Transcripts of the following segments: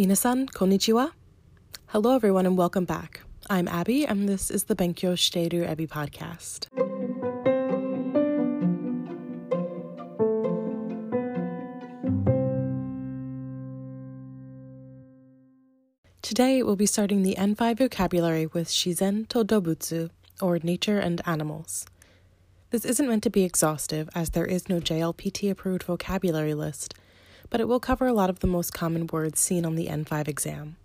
Minasan, konnichiwa. Hello, everyone, and welcome back. I'm Abby, and this is the Benkyo Shiteru Ebi podcast. Today, we'll be starting the N5 vocabulary with Shizen to Dobutsu, or nature and animals. This isn't meant to be exhaustive, as there is no JLPT approved vocabulary list, but it will cover a lot of the most common words seen on the N5 exam.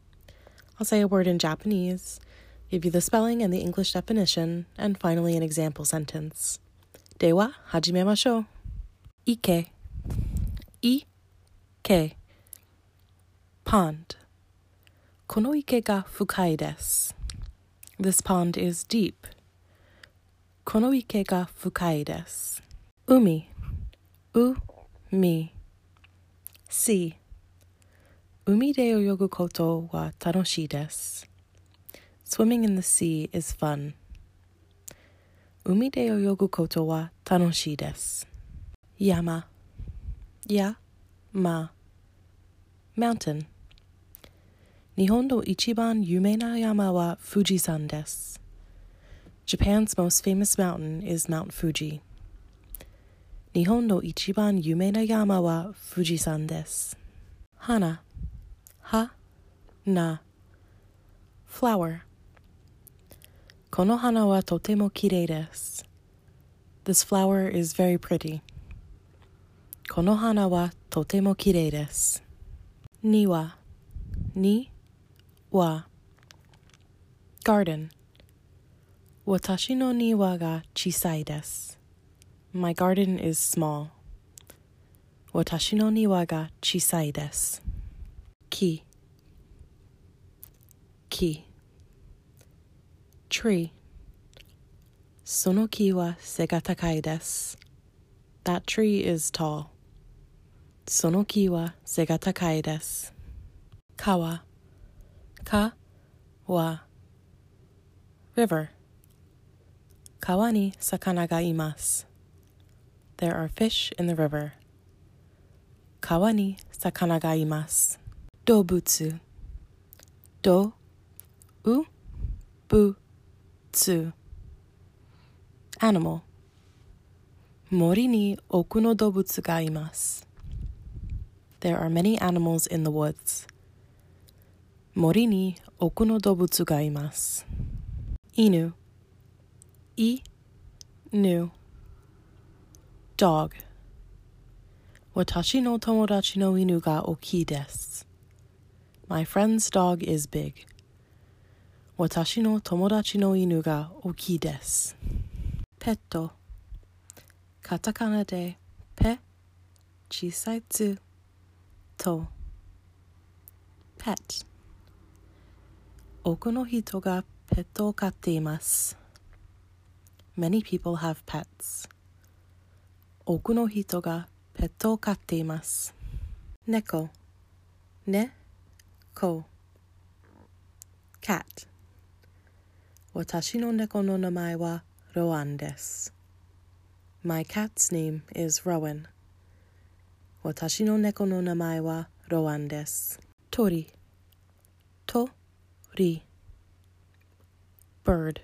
I'll say a word in Japanese, give you the spelling and the English definition, and finally an example sentence. Dewa hajimemashou. Ike. Ike. Pond. Kono ike ga fukai desu. This pond is deep. Kono ike ga fukai desu. Umi. U-mi. Sea. Umi de oyogu koto wa tanoshii. Swimming in the sea is fun. Umi de oyogu koto wa tanoshii desu. Yama. Mountain. Nihon no ichiban yumei yama wa Fujisan desu. Japan's most famous mountain is Mount Fuji. Nihon no ichiban yumei na yama wa Fujisan desu. Hana. Ha. Na. Flower. Kono hana wa totemo kirei desu. This flower is very pretty. Kono hana wa totemo kirei desu. Niwa. Ni. Wa. Garden. Watashi no niwa ga chisai desu. My garden is small. Watashi no niwa ga chisai desu. Ki. Ki. Tree. Sono ki wa sega takai desu. That tree is tall. Sono ki wa sega takai desu. Kawa. Ka. Wa. River. Kawa ni sakana ga imasu. There are fish in the river. Kawa ni sakana ga imasu. Dobutsu. Do. U. Bu. Tsu. Animal. Mori ni oku no dobutsu ga imasu. There are many animals in the woods. Mori ni oku no dobutsu ga imasu. Inu. I. Nu. Dog. Watashi no tomodachi no inu ga oki desu. My friend's dog is big. Watashi no tomodachi no inu ga oki desu. Petto. Katakana de pe, chisai tsu, to. Pet. Oku no hito ga petto o katte imasu. Many people have pets. Oku no hito ga petto o katte imasu. Neko. Ne. Ko. Cat. Watashi no neko no namae wa Rowan desu. My cat's name is Rowan. Watashi no neko no namae wa Rowan desu. Tori. To. Ri. Bird.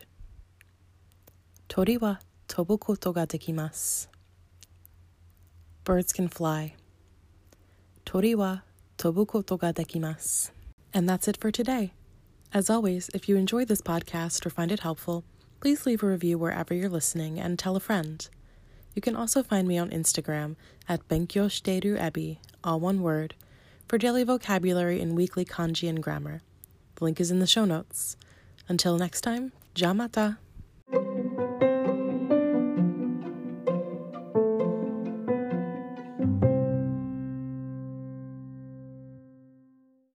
Tori wa tobu koto ga dekimasu. Birds can fly. Tori wa tobu ga dekimasu. And that's it for today. As always, if you enjoy this podcast or find it helpful, please leave a review wherever you're listening and tell a friend. You can also find me on Instagram at Benkyo Ebi, all one word, for daily vocabulary and weekly kanji and grammar. The link is in the show notes. Until next time, jamata!